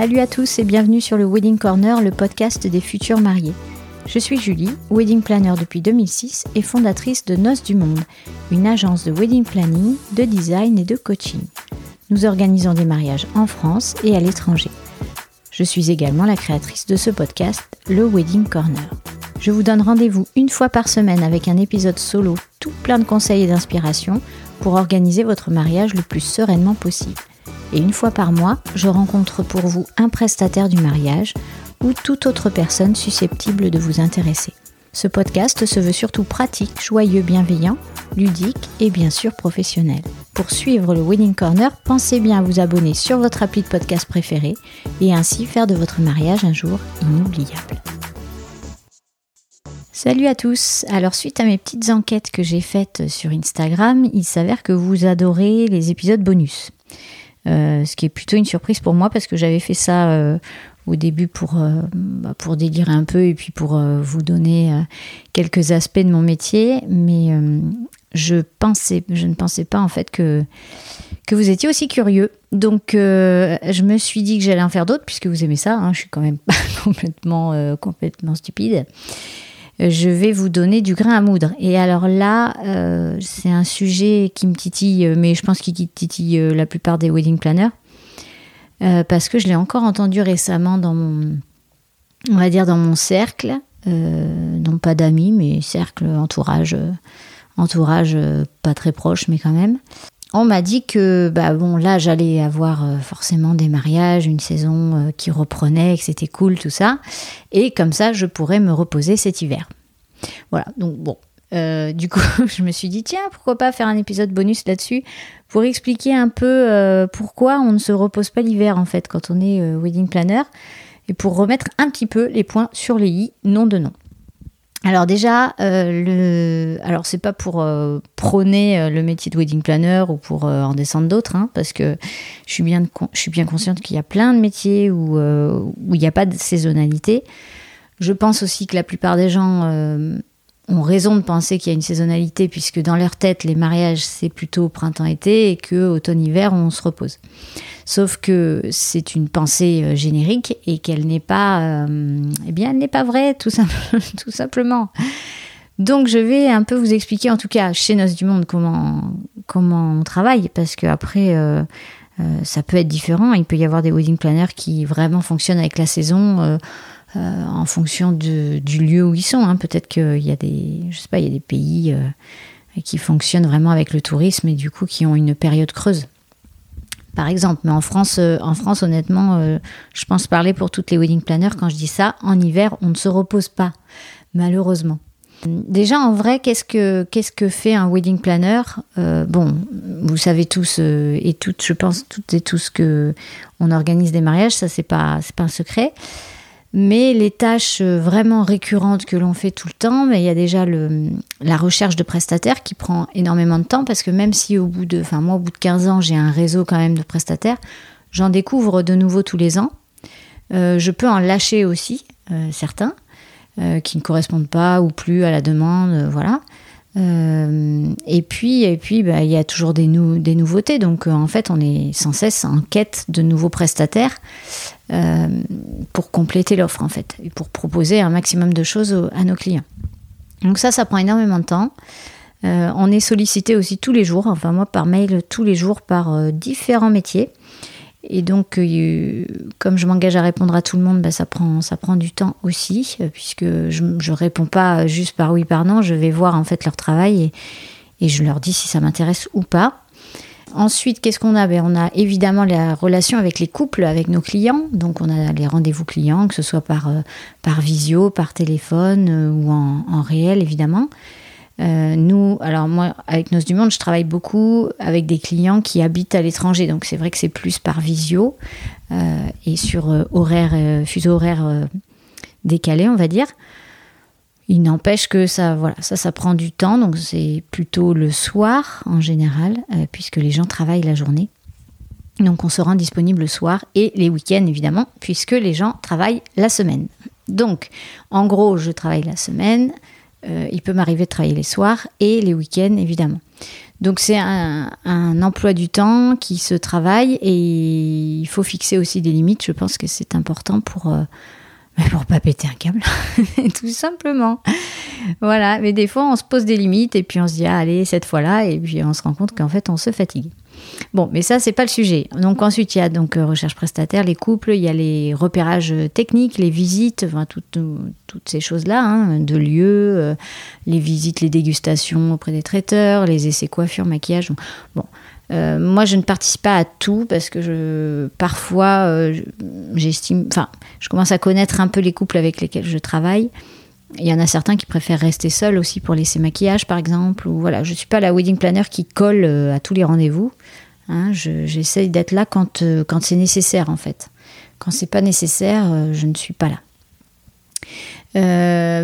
Salut à tous et bienvenue sur le Wedding Corner, le podcast des futurs mariés. Je suis Julie, wedding planner depuis 2006 et fondatrice de Noces du Monde, une agence de wedding planning, de design et de coaching. Nous organisons des mariages en France et à l'étranger. Je suis également la créatrice de ce podcast, le Wedding Corner. Je vous donne rendez-vous une fois par semaine avec un épisode solo tout plein de conseils et d'inspiration pour organiser votre mariage le plus sereinement possible. Et une fois par mois, je rencontre pour vous un prestataire du mariage ou toute autre personne susceptible de vous intéresser. Ce podcast se veut surtout pratique, joyeux, bienveillant, ludique et bien sûr professionnel. Pour suivre le Wedding Corner, pensez bien à vous abonner sur votre appli de podcast préféré et ainsi faire de votre mariage un jour inoubliable. Salut à tous. Alors suite à mes petites enquêtes que j'ai faites sur Instagram, il s'avère que vous adorez les épisodes bonus. Euh, ce qui est plutôt une surprise pour moi parce que j'avais fait ça euh, au début pour, euh, bah, pour délirer un peu et puis pour vous donner quelques aspects de mon métier. Mais je, pensais, je ne pensais pas en fait que, vous étiez aussi curieux. Donc je me suis dit que j'allais en faire d'autres puisque vous aimez ça. Hein. je suis quand même complètement, complètement stupide je vais vous donner du grain à moudre. Et alors là, euh, c'est un sujet qui me titille, mais je pense qu'il titille euh, la plupart des wedding planners, euh, parce que je l'ai encore entendu récemment dans mon, on va dire dans mon cercle, non pas d'amis, mais cercle, entourage, entourage pas très proche, mais quand même on m'a dit que bah bon là j'allais avoir euh, forcément des mariages, une saison euh, qui reprenait, que c'était cool tout ça, et comme ça je pourrais me reposer cet hiver. Voilà donc bon. Euh, du coup, je me suis dit tiens pourquoi pas faire un épisode bonus là-dessus pour expliquer un peu pourquoi on ne se repose pas l'hiver en fait quand on est wedding planner et pour remettre un petit peu les points sur les i, nom de nom. Alors déjà, euh, le, alors c'est pas pour euh, prôner euh, le métier de wedding planner ou pour en descendre d'autres, hein, parce que je suis bien, je suis bien consciente qu'il y a plein de métiers où où il n'y a pas de saisonnalité. Je pense aussi que la plupart des gens ont raison de penser qu'il y a une saisonnalité puisque dans leur tête les mariages c'est plutôt printemps-été et que automne-hiver on se repose. Sauf que c'est une pensée euh, générique et qu'elle n'est pas, euh, eh bien, elle n'est pas vraie tout, tout, simplement. Donc je vais un peu vous expliquer, en tout cas chez Nos du Monde, comment comment on travaille, parce que après euh, ça peut être différent. Il peut y avoir des wedding planners qui vraiment fonctionnent avec la saison. En fonction du lieu où ils sont. Hein. Peut-être qu'il y a des, je sais pas, il y a des pays qui fonctionnent vraiment avec le tourisme et du coup qui ont une période creuse par exemple. Mais en France, euh, en France honnêtement, euh, je pense parler pour toutes les wedding planners quand je dis ça. En hiver, on ne se repose pas, malheureusement. Déjà, en vrai, qu'est-ce que, qu'est-ce que fait un wedding planner? Euh, Bon, vous savez tous et toutes, je pense toutes et tous que on organise des mariages, ça c'est pas, c'est pas un secret. Mais les tâches euh, vraiment récurrentes que l'on fait tout le temps, il y a déjà la recherche de prestataires qui prend énormément de temps parce que même si au bout de, enfin moi au bout de 15 ans j'ai un réseau quand même de prestataires, j'en découvre de nouveaux tous les ans. Euh, je peux en lâcher aussi euh, certains qui ne correspondent pas ou plus à la demande, voilà. Et puis, et puis, bah, il y a toujours des, nouveautés. Donc, en fait, on est sans cesse en quête de nouveaux prestataires. Euh, pour compléter l'offre en fait et pour proposer un maximum de choses à nos clients. Donc ça, ça prend énormément de temps. Euh, on est sollicité aussi tous les jours, enfin moi par mail tous les jours par euh, différents métiers. Et donc, comme je m'engage à répondre à tout le monde, bah, ça, prend, ça prend du temps aussi, puisque je ne réponds pas juste par oui, par non, je vais voir en fait leur travail et, je leur dis si ça m'intéresse ou pas. Ensuite, qu'est-ce qu'on a? Ben, On a évidemment la relation avec les couples, avec nos clients. Donc, on a les rendez-vous clients, que ce soit par, euh, par visio, par téléphone euh, ou en, réel, évidemment. Euh, nous, alors moi, avec Nos du Monde, je travaille beaucoup avec des clients qui habitent à l'étranger. Donc, c'est vrai que c'est plus par visio et sur horaire, fuseau horaire décalé, on va dire. Il n'empêche que ça, voilà, ça, ça prend du temps, donc c'est plutôt le soir en général, euh, puisque les gens travaillent la journée. Donc on se rend disponible le soir et les week-ends évidemment, puisque les gens travaillent la semaine. Donc en gros, je travaille la semaine, euh, il peut m'arriver de travailler les soirs et les week-ends évidemment. Donc c'est un, emploi du temps qui se travaille et il faut fixer aussi des limites. Je pense que c'est important pour euh, pas péter un câble, tout simplement. Voilà, mais des fois on se pose des limites et puis on se dit ah, allez cette fois-là et puis on se rend compte qu'en fait on se fatigue. Bon, mais ça c'est pas le sujet. Donc ensuite il y a donc euh, recherche prestataire, les couples, il y a les repérages techniques, les visites, enfin toutes, ces choses-là, hein, de lieux, euh, les visites, les dégustations auprès des traiteurs, les essais coiffure, maquillage. Bon, euh, moi, je ne participe pas à tout parce que je, parfois, j'estime, enfin, je commence à connaître un peu les couples avec lesquels je travaille. Il y en a certains qui préfèrent rester seuls aussi pour laisser maquillage, par exemple. Voilà, je suis pas la wedding planner qui colle euh, à tous les rendez-vous. Hein, J'essaye d'être là quand, quand c'est nécessaire, en fait. Quand c'est pas nécessaire, je ne suis pas là.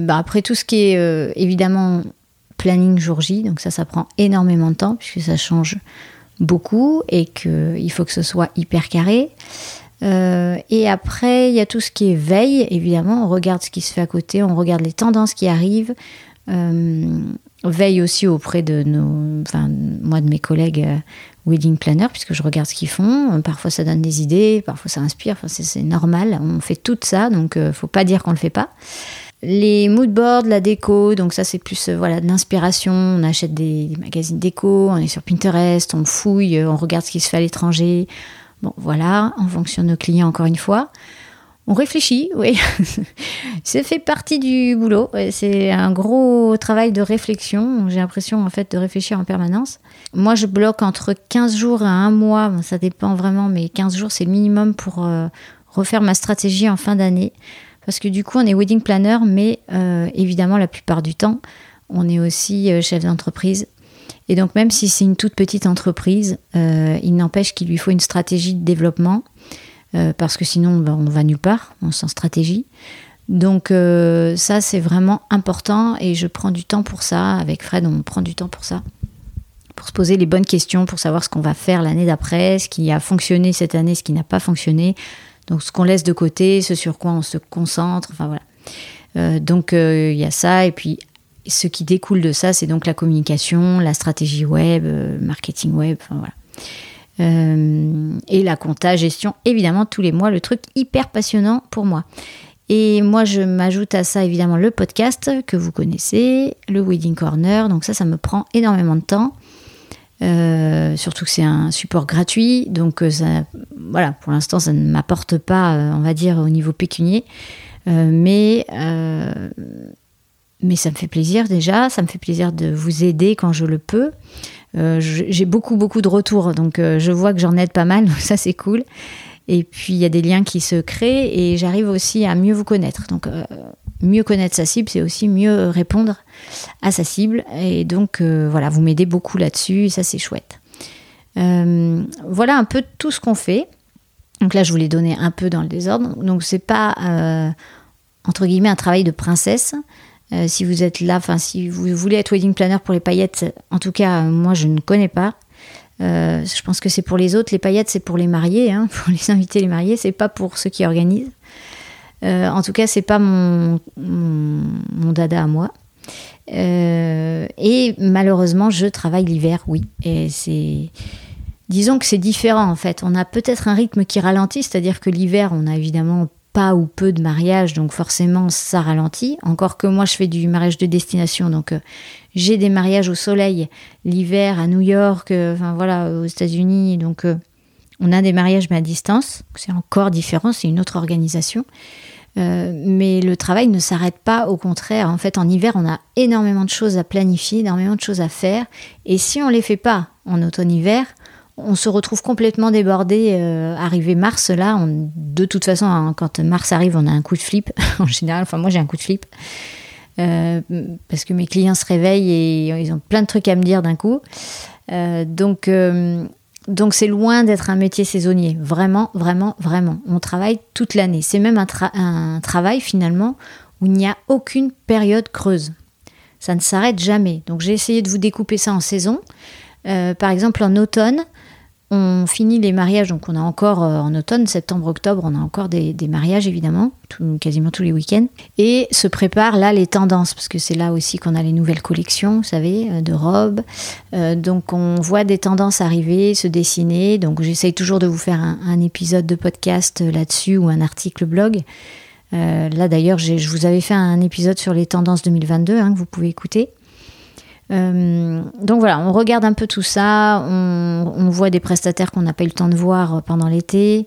Bah après tout ce qui est évidemment planning jour J, donc ça, ça prend énormément de temps puisque ça change beaucoup et qu'il faut que ce soit hyper carré. Euh, et après, il y a tout ce qui est veille, évidemment. On regarde ce qui se fait à côté, on regarde les tendances qui arrivent. Euh, veille aussi auprès de nos, enfin, moi de mes collègues euh, wedding planners, puisque je regarde ce qu'ils font. Parfois, ça donne des idées, parfois, ça inspire. Enfin, c'est normal. On fait tout ça, donc faut pas dire qu'on le fait pas. Les mood boards, la déco, donc ça c'est plus voilà de l'inspiration. On achète des, magazines déco, on est sur Pinterest, on fouille, on regarde ce qui se fait à l'étranger. Voilà, en fonction de nos clients encore une fois. On réfléchit, oui. ça fait partie du boulot. C'est un gros travail de réflexion. J'ai l'impression en fait de réfléchir en permanence. Moi, je bloque entre 15 jours et un mois. ça dépend vraiment, mais 15 jours, c'est le minimum pour euh, refaire ma stratégie en fin d'année. Parce que du coup, on est wedding planner, mais euh, évidemment, la plupart du temps, on est aussi euh, chef d'entreprise. Et donc, même si c'est une toute petite entreprise, euh, il n'empêche qu'il lui faut une stratégie de développement, parce que sinon, ben, on va nulle part, on sans stratégie. Donc, ça, c'est vraiment important et je prends du temps pour ça. Avec Fred, on prend du temps pour ça pour se poser les bonnes questions, pour savoir ce qu'on va faire l'année d'après, ce qui a fonctionné cette année, ce qui n'a pas fonctionné, donc ce qu'on laisse de côté, ce sur quoi on se concentre, enfin voilà. Euh, donc euh, il y a ça, et puis ce qui découle de ça, c'est donc la communication, la stratégie web, euh, marketing web, enfin voilà. et la compta, gestion, évidemment, tous les mois, le truc hyper passionnant pour moi. Et moi, je m'ajoute à ça évidemment le podcast que vous connaissez, le Wedding Corner. Donc ça, ça me prend énormément de temps. Euh, surtout que c'est un support gratuit, donc euh, ça, voilà, pour l'instant, ça ne m'apporte pas, euh, on va dire, au niveau pécunier, mais mais ça me fait plaisir déjà, ça me fait plaisir de vous aider quand je le peux. J'ai beaucoup beaucoup de retours, donc je vois que j'en aide pas mal, donc ça c'est cool. Et puis il y a des liens qui se créent et j'arrive aussi à mieux vous connaître. Donc mieux connaître sa cible, c'est aussi mieux répondre à sa cible. Et donc, euh, voilà, vous m'aidez beaucoup là-dessus, ça, c'est chouette. Euh, voilà un peu tout ce qu'on fait. Donc là, je vous l'ai donné un peu dans le désordre. Donc, c'est pas, euh, entre guillemets, un travail de princesse. Si vous êtes là, enfin, si vous voulez être wedding planner pour les paillettes, en tout cas, moi, je ne connais pas. je pense que c'est pour les autres. Les paillettes, c'est pour les mariés, hein, pour les invités, les mariés. C'est pas pour ceux qui organisent. Euh, en tout cas, c'est pas mon, mon, dada à moi. Euh, et malheureusement, je travaille l'hiver, oui. Et c'est. Disons que c'est différent en fait. On a peut-être un rythme qui ralentit, c'est-à-dire que l'hiver, on a évidemment pas ou peu de mariages, donc forcément ça ralentit. Encore que moi, je fais du mariage de destination, donc euh, j'ai des mariages au soleil l'hiver à New York, enfin voilà, aux États-Unis, donc on a des mariages mais à distance. C'est encore différent, c'est une autre organisation. Euh, mais le travail ne s'arrête pas, au contraire. En fait, en hiver, on a énormément de choses à planifier, énormément de choses à faire. Et si on les fait pas en automne-hiver, on se retrouve complètement débordé. Euh, arrivé mars, là, de toute façon, hein, quand mars arrive, on a un coup de flip. en général, enfin, moi, j'ai un coup de flip. Euh, parce que mes clients se réveillent et ils ont plein de trucs à me dire d'un coup. donc, donc c'est loin d'être un métier saisonnier, vraiment, vraiment, vraiment. On travaille toute l'année. C'est même un, travail finalement où il n'y a aucune période creuse. Ça ne s'arrête jamais. Donc j'ai essayé de vous découper ça en saison. Euh, par exemple en automne, on finit les mariages, donc on a encore euh, en automne, septembre, octobre, on a encore des, mariages évidemment, quasiment tous les week-ends. Et se préparent là les tendances, parce que c'est là aussi qu'on a les nouvelles collections, vous savez, euh, de robes. Euh, donc on voit des tendances arriver, se dessiner. Donc j'essaye toujours de vous faire un, épisode de podcast là-dessus ou un article blog. là d'ailleurs, je vous avais fait un épisode sur les tendances 2022 hein, que vous pouvez écouter. Euh, donc voilà, on regarde un peu tout ça, on, voit des prestataires qu'on n'a pas eu le temps de voir pendant l'été,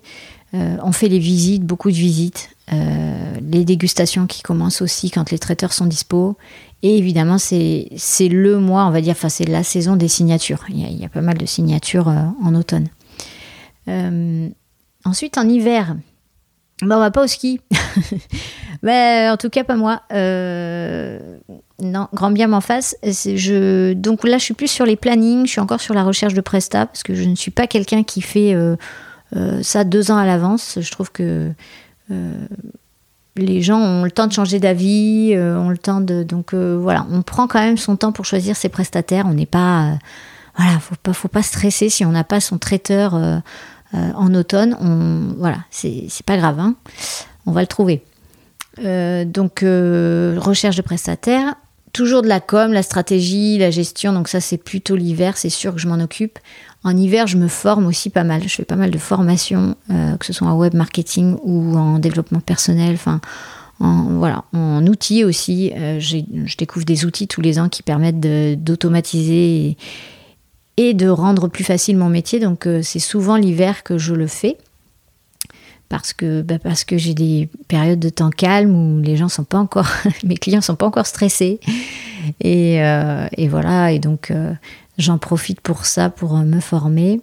euh, on fait les visites, beaucoup de visites, euh, les dégustations qui commencent aussi quand les traiteurs sont dispo. Et évidemment, c'est le mois, on va dire, enfin c'est la saison des signatures. Il y a, pas mal de signatures en automne. ensuite, en hiver, ben, on va pas au ski. Ben, en tout cas, pas moi. Non, grand bien m'en face. Donc là, je suis plus sur les plannings, je suis encore sur la recherche de Presta, parce que je ne suis pas quelqu'un qui fait euh, euh, ça deux ans à l'avance. Je trouve que euh, les gens ont le temps de changer d'avis, ont le temps de. Donc voilà, on prend quand même son temps pour choisir ses prestataires. On n'est pas. voilà, faut pas, faut pas stresser si on n'a pas son traiteur en automne. Voilà, c'est pas grave, hein. on va le trouver. donc, recherche de prestataires toujours de la com, la stratégie, la gestion. Donc ça, c'est plutôt l'hiver, c'est sûr que je m'en occupe. En hiver, je me forme aussi pas mal. Je fais pas mal de formations, euh, que ce soit en web marketing ou en développement personnel. Enfin, en, voilà, en outils aussi. Euh, je découvre des outils tous les ans qui permettent d'automatiser et, de rendre plus facile mon métier. Donc euh, c'est souvent l'hiver que je le fais parce que, bah parce que j'ai des périodes de temps calme où les gens sont pas encore, mes clients sont pas encore stressés. Et, euh, voilà, et donc euh, j'en profite pour ça, pour me former,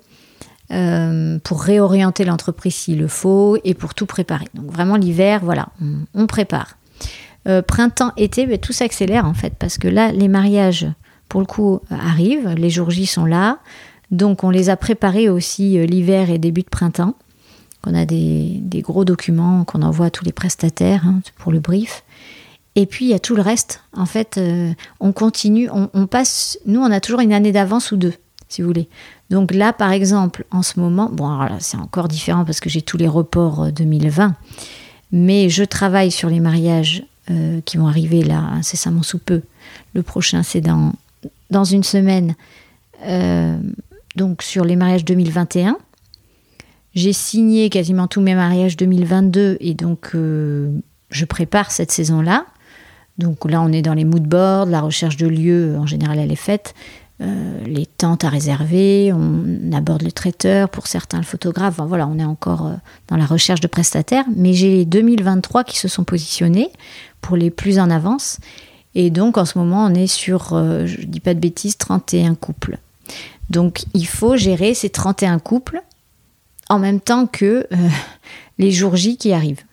euh, pour réorienter l'entreprise s'il le faut et pour tout préparer. Donc vraiment l'hiver, voilà, on, prépare. printemps, été, bah, tout s'accélère en fait, parce que là, les mariages, pour le coup, arrivent, les jours J sont là, donc on les a préparés aussi l'hiver et début de printemps. On a des, gros documents qu'on envoie à tous les prestataires hein, pour le brief. Et puis il y a tout le reste. En fait, euh, on continue, on, passe. Nous, on a toujours une année d'avance ou deux, si vous voulez. Donc là, par exemple, en ce moment, bon, alors là, c'est encore différent parce que j'ai tous les reports 2020, euh, mais je travaille sur les mariages euh, qui vont arriver là incessamment sous peu. Le prochain, c'est dans, dans une semaine. donc sur les mariages 2021. J'ai signé quasiment tous mes mariages 2022 et donc euh, je prépare cette saison-là. Donc là, on est dans les mood boards, la recherche de lieux, en général, elle est faite. Euh, les tentes à réserver, on aborde le traiteur, pour certains le photographe. voilà, on est encore euh, dans la recherche de prestataires, mais j'ai les 2023 qui se sont positionnés pour les plus en avance. Et donc en ce moment, on est sur, je dis pas de bêtises, 31 couples. Donc il faut gérer ces 31 couples en même temps que euh, les jours J qui arrivent.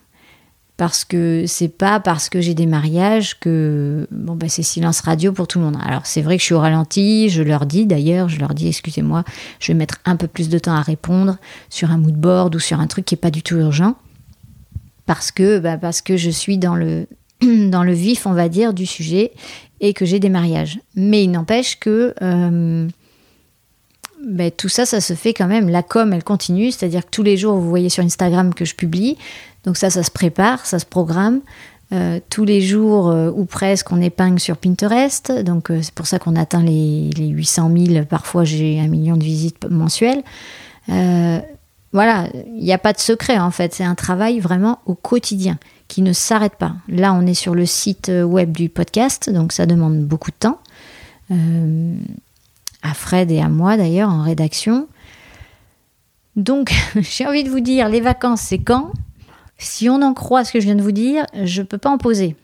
Parce que c'est pas parce que j'ai des mariages que bon bah c'est silence radio pour tout le monde. Alors c'est vrai que je suis au ralenti, je leur dis d'ailleurs, je leur dis excusez-moi, je vais mettre un peu plus de temps à répondre sur un mood board ou sur un truc qui est pas du tout urgent parce que bah, parce que je suis dans le vif on va dire du sujet et que j'ai des mariages. Mais il n'empêche que euh, ben, tout ça, ça se fait quand même. La com, elle continue, c'est-à-dire que tous les jours, vous voyez sur Instagram que je publie. Donc ça, ça se prépare, ça se programme. Euh, tous les jours, euh, ou presque, on épingle sur Pinterest. Donc euh, c'est pour ça qu'on atteint les, les, 800 000. Parfois, j'ai un million de visites mensuelles. voilà, il n'y a pas de secret en fait. C'est un travail vraiment au quotidien qui ne s'arrête pas. Là, on est sur le site web du podcast, donc ça demande beaucoup de temps à Fred et à moi d'ailleurs en rédaction. Donc j'ai envie de vous dire, les vacances c'est quand? Si on en croit ce que je viens de vous dire, je ne peux pas en poser.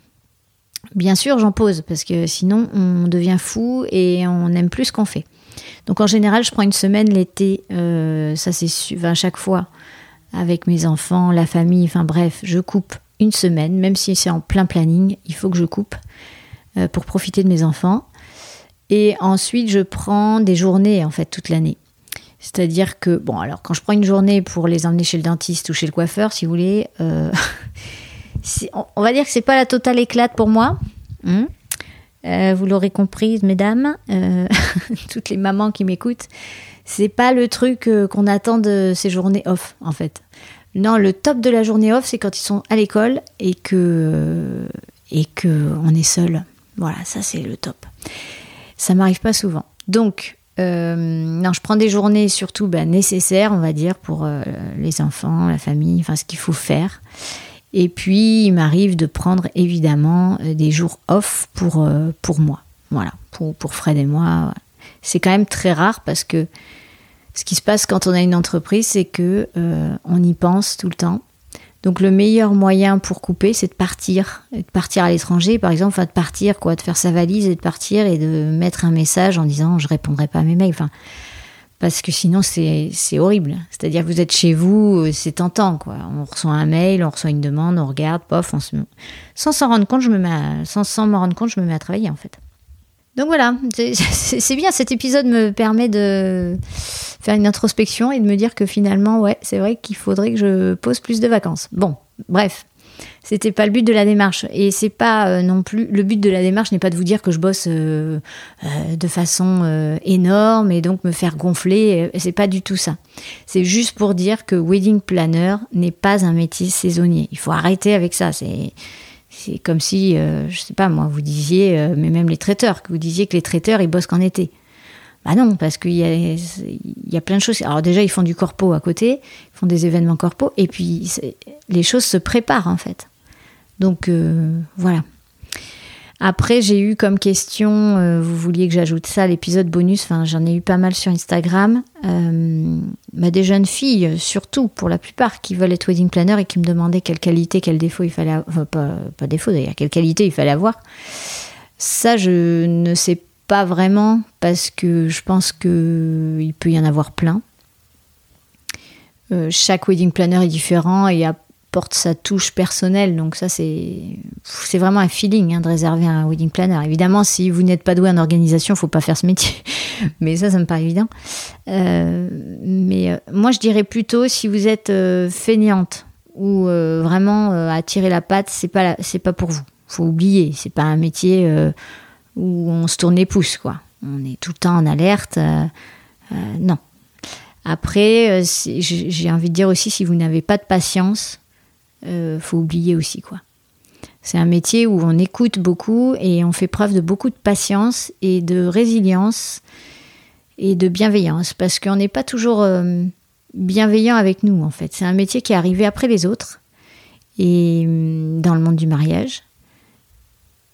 Bien sûr j'en pose parce que sinon on devient fou et on n'aime plus ce qu'on fait. Donc en général je prends une semaine l'été, euh, ça c'est à chaque fois avec mes enfants, la famille, enfin bref, je coupe une semaine, même si c'est en plein planning, il faut que je coupe euh, pour profiter de mes enfants. Et ensuite, je prends des journées, en fait, toute l'année. C'est-à-dire que, bon, alors quand je prends une journée pour les emmener chez le dentiste ou chez le coiffeur, si vous voulez, euh, on, va dire que c'est pas la totale éclate pour moi. Hein. Euh, vous l'aurez compris, mesdames, euh, toutes les mamans qui m'écoutent, c'est pas le truc qu'on attend de ces journées off, en fait. Non, le top de la journée off, c'est quand ils sont à l'école et que et que on est seul. Voilà, ça c'est le top. Ça m'arrive pas souvent. Donc, non, je prends des journées surtout ben, nécessaires, on va dire, pour les enfants, la famille, enfin ce qu'il faut faire. Et puis, il m'arrive de prendre évidemment euh, des jours off pour, euh, pour moi. Voilà, pour, pour Fred et moi. C'est quand même très rare parce que ce qui se passe quand on a une entreprise, c'est que euh, on y pense tout le temps. Donc le meilleur moyen pour couper, c'est de partir, de partir à l'étranger, par exemple, enfin de partir quoi, de faire sa valise et de partir et de mettre un message en disant je répondrai pas à mes mails. Enfin, parce que sinon c'est horrible. C'est-à-dire que vous êtes chez vous, euh, c'est tentant quoi. On reçoit un mail, on reçoit une demande, on regarde, pof, on se... sans s'en rendre compte, je me mets à... sans rendre compte, je me mets à travailler en fait. Donc voilà, c'est bien. Cet épisode me permet de faire une introspection et de me dire que finalement, ouais, c'est vrai qu'il faudrait que je pose plus de vacances. Bon, bref, c'était pas le but de la démarche. Et c'est pas euh, non plus. Le but de la démarche n'est pas de vous dire que je bosse euh, euh, de façon énorme et donc me faire gonfler. C'est pas du tout ça. C'est juste pour dire que wedding planner n'est pas un métier saisonnier. Il faut arrêter avec ça. C'est comme si, je sais pas moi, vous disiez, mais même les traiteurs, que vous disiez que les traiteurs, ils bossent qu'en été. Bah non, parce qu'il y a, il y a plein de choses. Alors déjà, ils font du corpo à côté, ils font des événements corpo, et puis les choses se préparent en fait. Donc euh, voilà. Après, j'ai eu comme question, euh, vous vouliez que j'ajoute ça l'épisode bonus, enfin j'en ai eu pas mal sur Instagram, euh, bah, des jeunes filles, surtout pour la plupart, qui veulent être wedding planner et qui me demandaient quelle qualité, quel défaut il fallait avoir, pas, pas défaut d'ailleurs, quelle qualité il fallait avoir. Ça, je ne sais pas vraiment parce que je pense qu'il peut y en avoir plein. chaque wedding planner est différent et a porte sa touche personnelle. Donc ça, c'est vraiment un feeling hein, de réserver un wedding planner. Évidemment, si vous n'êtes pas doué en organisation, faut pas faire ce métier. mais ça, ça me paraît évident. Euh, mais euh, moi, je dirais plutôt si vous êtes euh, fainéante ou vraiment à tirer la patte, c'est pas pas pour vous. Faut oublier. C'est pas un métier où on se tourne les pouces, quoi. On est tout le temps en alerte. non. Après, j'ai envie de dire aussi, si vous n'avez pas de patience, euh, faut oublier aussi quoi. C'est un métier où on écoute beaucoup et on fait preuve de beaucoup de patience et de résilience et de bienveillance parce qu'on n'est pas toujours euh, bienveillant avec nous en fait. C'est un métier qui est arrivé après les autres et hum, dans le monde du mariage.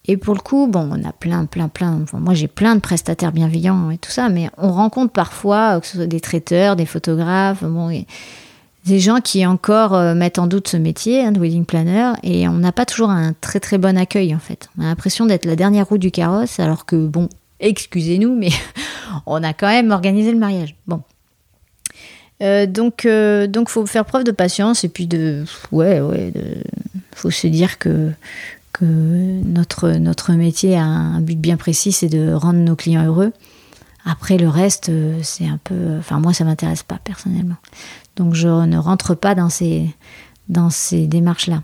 Et pour le coup, bon, on a plein, plein, plein. moi, j'ai plein de prestataires bienveillants et tout ça, mais on rencontre parfois que ce soit des traiteurs, des photographes, bon, des gens qui encore euh, mettent en doute ce métier hein, de wedding planner et on n'a pas toujours un très très bon accueil en fait. On a l'impression d'être la dernière roue du carrosse alors que bon, excusez-nous, mais on a quand même organisé le mariage. Bon. Euh, donc, euh, donc faut faire preuve de patience et puis de, ouais, ouais, faut se dire que notre métier a un but bien précis, c'est de rendre nos clients heureux. Après le reste, c'est un peu, enfin moi ça m'intéresse pas personnellement. Donc je ne rentre pas dans ces, dans ces démarches-là.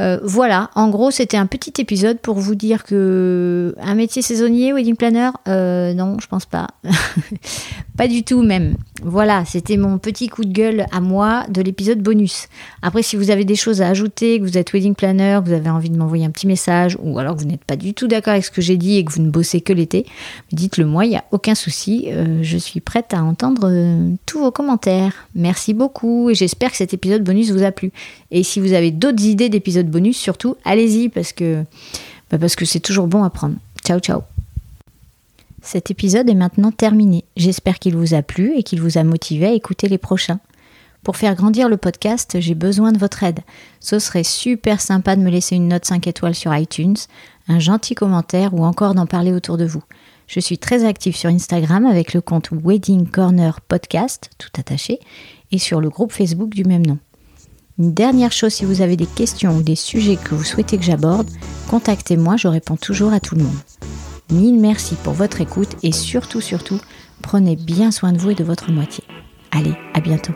Euh, voilà, en gros, c'était un petit épisode pour vous dire que un métier saisonnier, wedding planner, euh, non, je pense pas. pas du tout même. Voilà, c'était mon petit coup de gueule à moi de l'épisode bonus. Après, si vous avez des choses à ajouter, que vous êtes wedding planner, que vous avez envie de m'envoyer un petit message, ou alors que vous n'êtes pas du tout d'accord avec ce que j'ai dit et que vous ne bossez que l'été, dites-le moi, il n'y a aucun souci. Euh, je suis prête à entendre tous vos commentaires. Merci beaucoup et j'espère que cet épisode bonus vous a plu. Et si vous avez d'autres idées d'épisodes bonus, surtout, allez-y parce que bah, parce que c'est toujours bon à prendre. Ciao, ciao. Cet épisode est maintenant terminé. J'espère qu'il vous a plu et qu'il vous a motivé à écouter les prochains. Pour faire grandir le podcast, j'ai besoin de votre aide. Ce serait super sympa de me laisser une note 5 étoiles sur iTunes, un gentil commentaire ou encore d'en parler autour de vous. Je suis très active sur Instagram avec le compte Wedding Corner Podcast, tout attaché, et sur le groupe Facebook du même nom. Une dernière chose, si vous avez des questions ou des sujets que vous souhaitez que j'aborde, contactez-moi, je réponds toujours à tout le monde. Mille merci pour votre écoute et surtout, surtout, prenez bien soin de vous et de votre moitié. Allez, à bientôt.